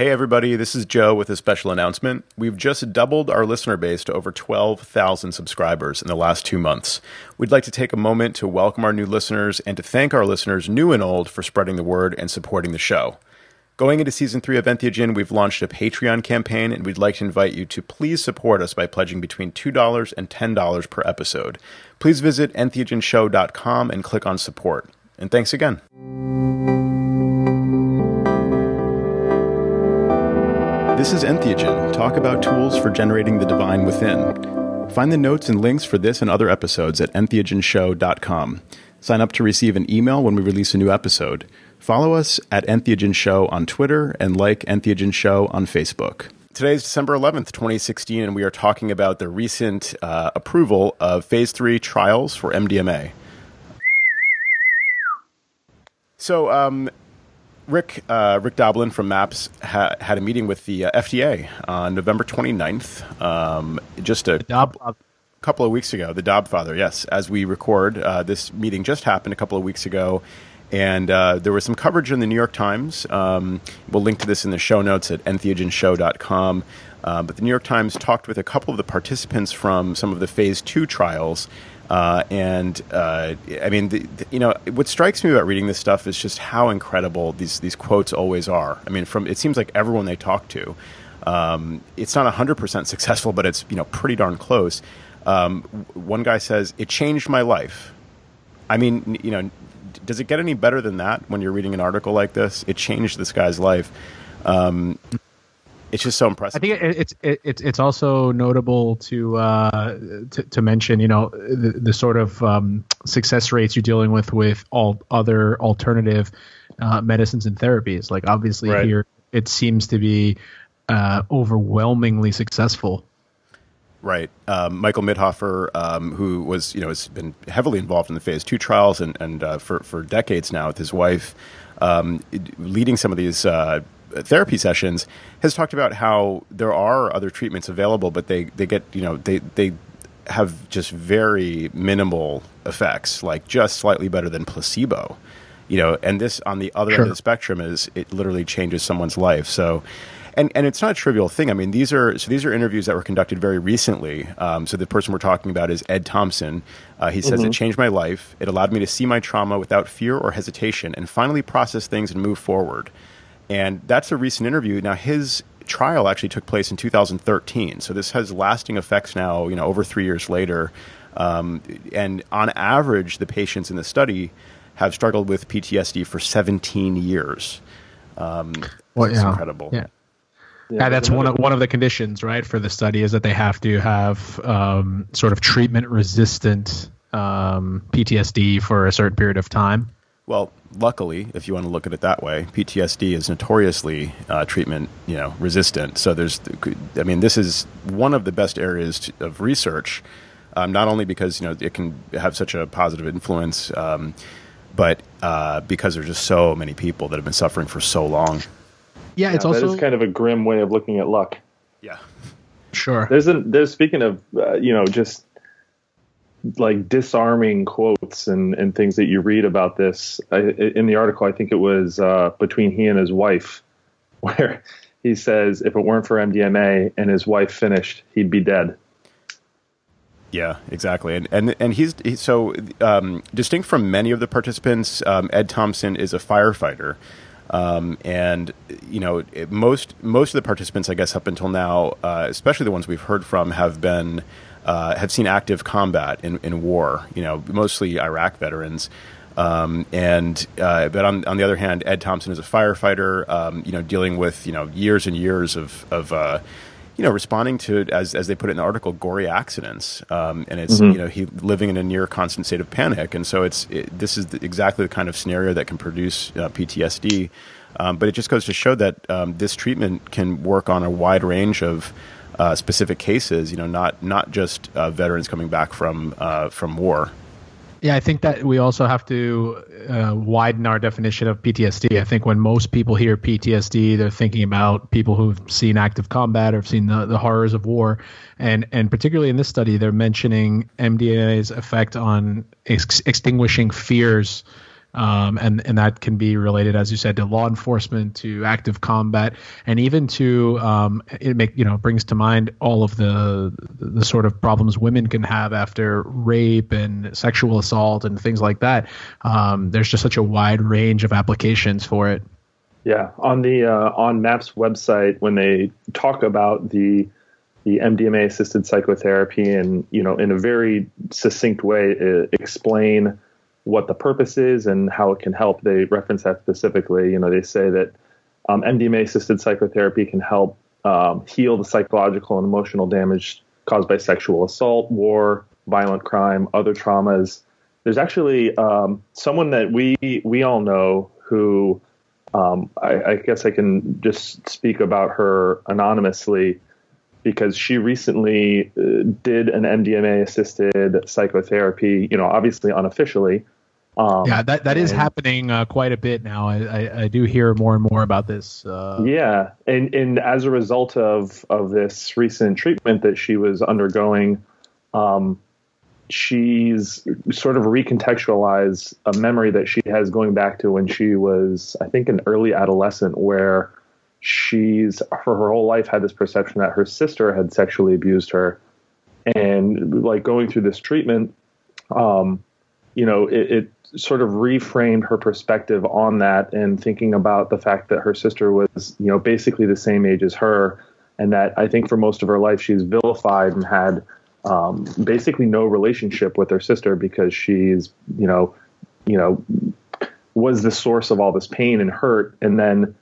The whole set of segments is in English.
Hey, everybody, this is Joe with a special announcement. We've just doubled our listener base to over 12,000 subscribers in the last two months. We'd like to take a moment to welcome our new listeners and to thank our listeners, new and old, for spreading the word and supporting the show. Going into season three of Entheogen, we've launched a Patreon campaign, and we'd like to invite you to please support us by pledging between $2 and $10 per episode. Please visit entheogenshow.com and click on support. And thanks again. This is Entheogen, talk about tools for generating the divine within. Find the notes and links for this and other episodes at entheogenshow.com. Sign up to receive an email when we release a new episode. Follow us at Entheogen Show on Twitter and like Entheogen Show on Facebook. Today is December 11th, 2016, and we are talking about the recent uh, approval of phase three trials for MDMA. So, um, Rick uh, Rick Doblin from MAPS ha- had a meeting with the uh, FDA on November 29th, um, just a couple, couple of weeks ago. The Dobfather, yes. As we record, uh, this meeting just happened a couple of weeks ago, and uh, there was some coverage in the New York Times. Um, we'll link to this in the show notes at entheogenshow.com. Uh, but the New York Times talked with a couple of the participants from some of the phase two trials uh, and uh, I mean, the, the, you know, what strikes me about reading this stuff is just how incredible these these quotes always are. I mean, from it seems like everyone they talk to, um, it's not hundred percent successful, but it's you know pretty darn close. Um, one guy says it changed my life. I mean, you know, does it get any better than that when you're reading an article like this? It changed this guy's life. Um, it's just so impressive. I think it's it's it's also notable to uh, to, to, mention, you know, the, the sort of um, success rates you're dealing with with all other alternative uh, medicines and therapies. Like obviously right. here, it seems to be uh, overwhelmingly successful. Right, um, Michael Mithoefer, um, who was you know has been heavily involved in the phase two trials and and uh, for for decades now with his wife, um, leading some of these uh, therapy sessions has talked about how there are other treatments available, but they, they get, you know, they, they have just very minimal effects, like just slightly better than placebo. You know, and this on the other sure. end of the spectrum is it literally changes someone's life. So, and and it's not a trivial thing. I mean, these are so these are interviews that were conducted very recently. Um, so the person we're talking about is Ed Thompson. Uh, he says mm-hmm. it changed my life. It allowed me to see my trauma without fear or hesitation, and finally process things and move forward. And that's a recent interview. Now, his trial actually took place in 2013. So this has lasting effects now, you know, over three years later. Um, and on average, the patients in the study have struggled with PTSD for 17 years. Um, well, yeah. incredible. Yeah. Yeah, that's one of one of the conditions, right, for the study is that they have to have um, sort of treatment resistant um, PTSD for a certain period of time. Well, luckily, if you want to look at it that way, PTSD is notoriously uh, treatment, you know, resistant. So there's, I mean, this is one of the best areas to, of research, um, not only because you know it can have such a positive influence, um, but uh, because there's just so many people that have been suffering for so long. Yeah, it's yeah, also that is kind of a grim way of looking at luck. Yeah, sure. There's a there's speaking of uh, you know just like disarming quotes and, and things that you read about this I, in the article. I think it was uh, between he and his wife, where he says if it weren't for MDMA and his wife finished, he'd be dead. Yeah, exactly, and and and he's he, so um, distinct from many of the participants. Um, Ed Thompson is a firefighter, um, and you know most most of the participants, I guess, up until now, uh, especially the ones we've heard from, have been uh, have seen active combat in, in war. You know, mostly Iraq veterans. Um, and uh, but on, on the other hand, Ed Thompson is a firefighter. Um, you know, dealing with you know years and years of of uh, you know responding to as as they put it in the article, gory accidents. Um, and it's mm-hmm. you know he living in a near constant state of panic. And so it's it, this is the, exactly the kind of scenario that can produce uh, PTSD. Um, but it just goes to show that um, this treatment can work on a wide range of uh, specific cases. You know, not not just uh, veterans coming back from uh, from war. Yeah, I think that we also have to uh, widen our definition of PTSD. I think when most people hear PTSD, they're thinking about people who've seen active combat or have seen the, the horrors of war, and and particularly in this study, they're mentioning MDMA's effect on ex- extinguishing fears Um, and and that can be related, as you said, to law enforcement, to active combat, and even to um, it make you know brings to mind all of the the sort of problems women can have after rape and sexual assault and things like that. Um, there's just such a wide range of applications for it. Yeah, on the uh, on MAPS website, when they talk about the the MDMA assisted psychotherapy and you know in a very succinct way uh, explain what the purpose is and how it can help. They reference that specifically. You know, they say that um, MDMA assisted psychotherapy can help um, heal the psychological and emotional damage caused by sexual assault, war, violent crime, other traumas. There's actually um, someone that we we all know who um, I, I, guess I can just speak about her anonymously because she recently uh, did an MDMA assisted psychotherapy, you know, obviously unofficially. Um, yeah, that, that and, is happening uh, quite a bit now. I, I, I, do hear more and more about this. Uh, yeah, and and as a result of of this recent treatment that she was undergoing, um, she's sort of recontextualized a memory that she has going back to when she was, I think, an early adolescent, where she's for her whole life had this perception that her sister had sexually abused her, and like going through this treatment, um, you know, it, it sort of reframed her perspective on that and thinking about the fact that her sister was, you know, basically the same age as her, and that I think for most of her life she's vilified and had um, basically no relationship with her sister because she's you know you know was the source of all this pain and hurt. And then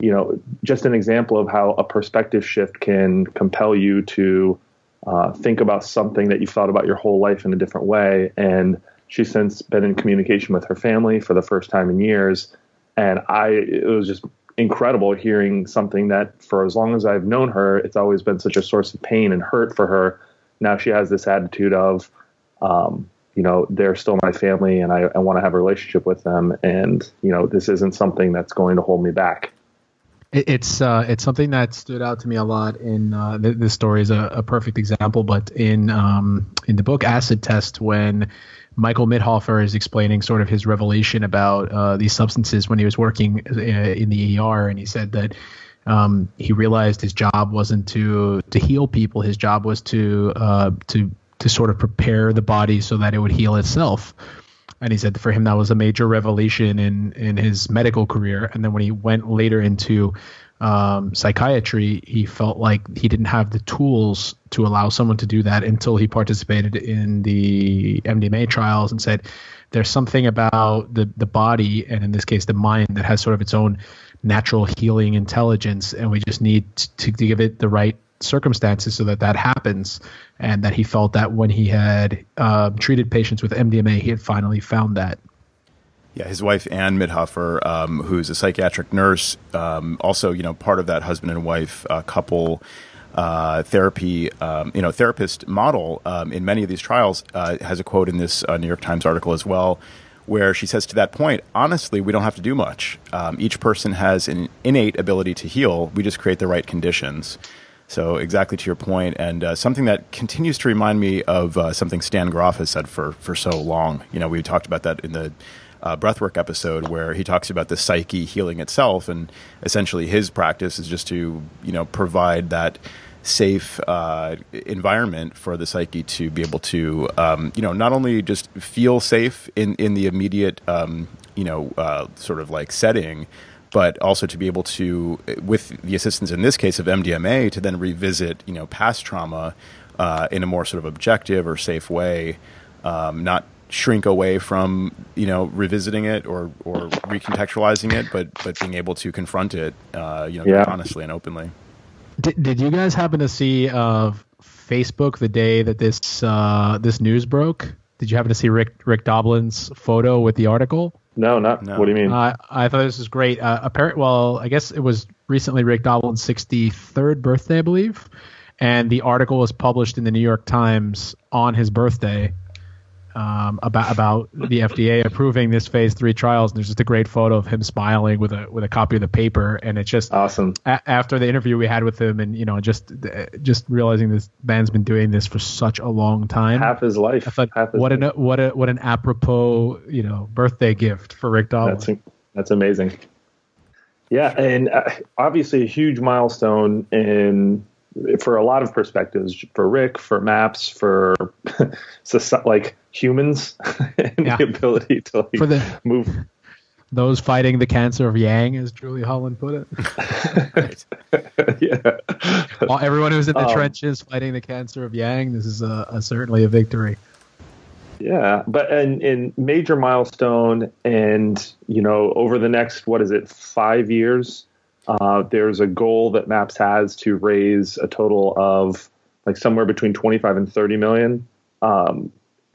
you know just an example of how a perspective shift can compel you to uh, think about something that you thought about your whole life in a different way and she's since been in communication with her family for the first time in years and i it was just incredible hearing something that for as long as i've known her it's always been such a source of pain and hurt for her now she has this attitude of, um, you know, they're still my family and I, I want to have a relationship with them. And, you know, this isn't something that's going to hold me back. It's uh, it's something that stood out to me a lot. In uh, th- this story is a, a, perfect example, but in um, in the book Acid Test, when Michael Mithoefer is explaining sort of his revelation about uh, these substances when he was working uh, in the ER, and he said that um, he realized his job wasn't to to heal people. His job was to uh, to to sort of prepare the body so that it would heal itself. And he said for him that was a major revelation in in his medical career. And then when he went later into um, psychiatry, he felt like he didn't have the tools to allow someone to do that until he participated in the MDMA trials and said there's something about the the body and in this case the mind that has sort of its own natural healing intelligence, and we just need to, to give it the right circumstances so that that happens. And that he felt that when he had uh, treated patients with MDMA, he had finally found that. Yeah, his wife Anne Mithoefer, um, who's a psychiatric nurse, um, also you know part of that husband and wife uh, couple uh, therapy, um, you know, therapist model um, in many of these trials uh, has a quote in this uh, New York Times article as well, where she says to that point, honestly, we don't have to do much. Um, each person has an innate ability to heal. We just create the right conditions. So exactly to your point, and uh, something that continues to remind me of uh, something Stan Grof has said for for so long. You know, we talked about that in the uh, breathwork episode where he talks about the psyche healing itself, and essentially his practice is just to you know provide that safe uh, environment for the psyche to be able to, um, you know, not only just feel safe in in the immediate, um, you know, uh, sort of like setting, but also to be able to, with the assistance in this case of MDMA, to then revisit, you know, past trauma uh, in a more sort of objective or safe way, um, not shrink away from you know revisiting it or or recontextualizing it, but but being able to confront it, uh, you know, yeah. honestly and openly. Did, did you guys happen to see uh, Facebook the day that this uh, this news broke? Did you happen to see Rick Rick Doblin's photo with the article? No, not. No. What do you mean? Uh, I thought this was great. Uh, apparent. Well, I guess it was recently Rick Doblin's 63rd birthday, I believe, and the article was published in the New York Times on his birthday. Um, about about the FDA approving this phase three trials. And there's just a great photo of him smiling with a with a copy of the paper, and it's just awesome. A- after the interview we had with him, and you know, just just realizing this man's been doing this for such a long time, half his life. I thought, what life. an what a what an apropos you know birthday gift for Rick Doblin. That's that's amazing. Yeah, and uh, obviously a huge milestone in for a lot of perspectives for Rick, for Maps, for like humans, and Yeah. the ability to like For the- move. Those fighting the cancer of Yang, as Julie Holland put it. yeah, All, everyone who's in the Um, trenches fighting the cancer of Yang, this is a, a certainly a victory. yeah, but and in major milestone, and you know, over the next what is it, five years, uh, there's a goal that Maps has to raise a total of like somewhere between 25 and 30 million, um,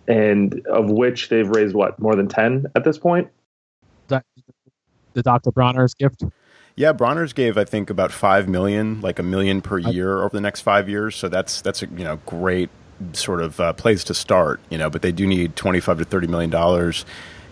and of which they've raised what more than 10 at this point. The Dr. Bronner's gift. Yeah, Bronner's gave I think about five million, like a million per year over the next five years. So that's that's a you know great sort of uh, place to start. You know, but they do need twenty five to thirty million dollars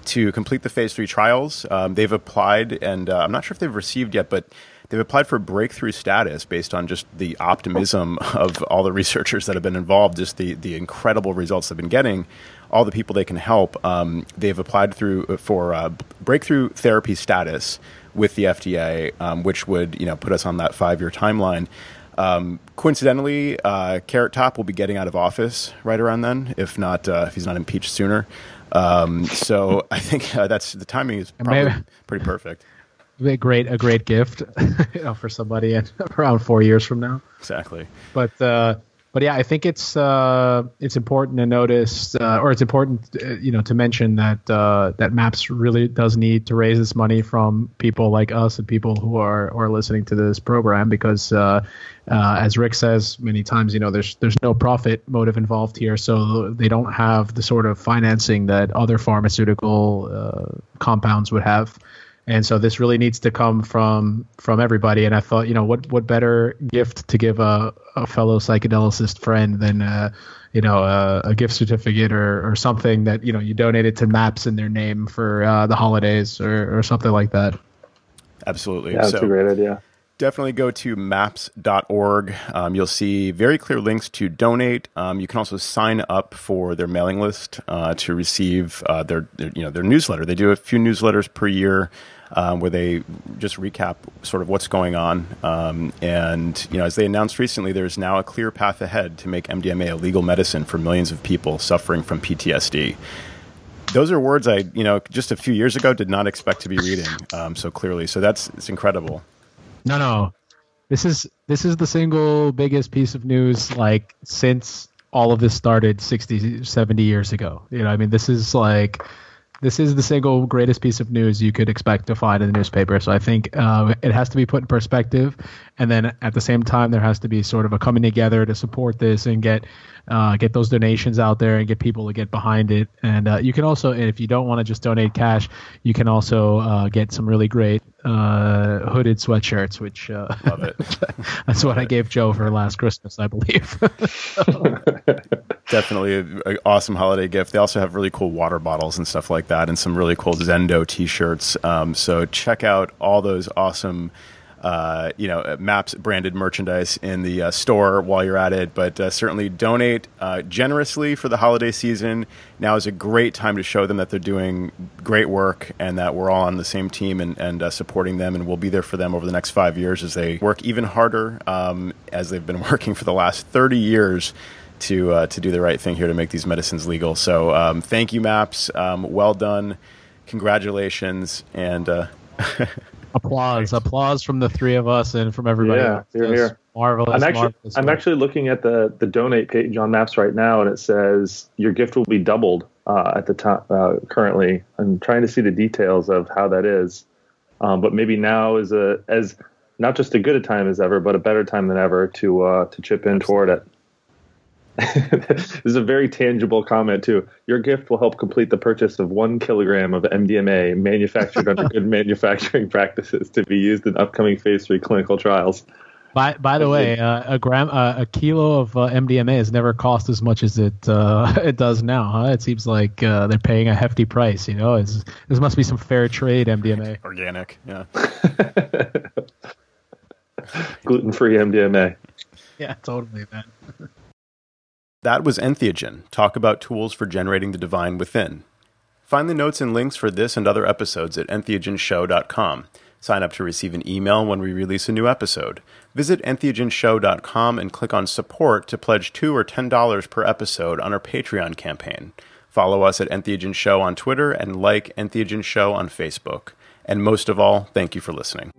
to complete the phase three trials. Um, they've applied, and uh, I'm not sure if they've received yet, but they've applied for breakthrough status based on just the optimism of all the researchers that have been involved, just the the incredible results they've been getting. All the people they can help, um, they've applied through for uh, breakthrough therapy status with the FDA, um, which would you know put us on that five year timeline. Um, coincidentally, uh, Carrot Top will be getting out of office right around then, if not uh, if he's not impeached sooner. Um, so I think uh, that's the timing is probably Maybe- pretty perfect. A great, a great gift, you know, for somebody in, around four years from now. Exactly. But uh, but yeah, I think it's uh, it's important to notice, uh, or it's important, uh, you know, to mention that uh, that Maps really does need to raise this money from people like us and people who are are listening to this program because, uh, uh, as Rick says many times, you know, there's there's no profit motive involved here, so they don't have the sort of financing that other pharmaceutical compounds would have and so this really needs to come from from everybody and i thought you know what what better gift to give a, a fellow psychedelicist friend than uh, you know a, a gift certificate or, or something that you know you donated to maps in their name for uh, the holidays or, or something like that Absolutely. Yeah, that's so a great idea. Definitely go to maps.org. Um, you'll see very clear links to donate. Um, you can also sign up for their mailing list uh, to receive uh, their, their you know their newsletter. They do a few newsletters per year. Um, where they just recap sort of what's going on, um, and you know, as they announced recently, there's now a clear path ahead to make MDMA a legal medicine for millions of people suffering from PTSD. Those are words I, you know, just a few years ago did not expect to be reading um, so clearly. So that's it's incredible. No no. This is this is the single biggest piece of news like since all of this started 60 70 years ago. You know i mean this is like this is the single greatest piece of news you could expect to find in the newspaper. So I think uh, it has to be put in perspective, and then at the same time, there has to be sort of a coming together to support this and get uh, get those donations out there and get people to get behind it. And uh, you can also, and if you don't want to just donate cash, you can also uh, get some really great uh, hooded sweatshirts, which uh, Love it. that's what I gave Joe for last Christmas, I believe. Definitely an awesome holiday gift. They also have really cool water bottles and stuff like that, and some really cool Zendo T-shirts. Um, so check out all those awesome, uh, you know, Maps branded merchandise in the uh, store while you're at it. But uh, certainly donate uh, generously for the holiday season. Now is a great time to show them that they're doing great work and that we're all on the same team and, and uh, supporting them, and we'll be there for them over the next five years as they work even harder um, as they've been working for the last 30 years to uh, to do the right thing here to make these medicines legal. So um, thank you, Maps. Um, well done. Congratulations. And uh, applause, applause from the three of us and from everybody. Yeah, else. here, here. Marvelous. I'm actually marvelous I'm actually looking at the the donate page on Maps right now, and it says your gift will be doubled uh, at the time. Uh, currently, I'm trying to see the details of how that is, um, but maybe now is a as not just a good a time as ever, but a better time than ever to uh, to chip in toward it. this is a very tangible comment too. Your gift will help complete the purchase of one kilogram of MDMA manufactured under good manufacturing practices to be used in upcoming phase three clinical trials. By by the way, uh, a gram, uh, a kilo of uh, MDMA has never cost as much as it uh, it does now. Huh? It seems like uh, they're paying a hefty price. You know, it's, this must be some fair trade MDMA. Organic, yeah. Gluten free MDMA. Yeah, totally, man. That was Entheogen. Talk about tools for generating the divine within. Find the notes and links for this and other episodes at entheogenshow.com. Sign up to receive an email when we release a new episode. Visit entheogenshow.com and click on support to pledge 2 or $10 per episode on our Patreon campaign. Follow us at Entheogen Show on Twitter and like Entheogen Show on Facebook. And most of all, thank you for listening.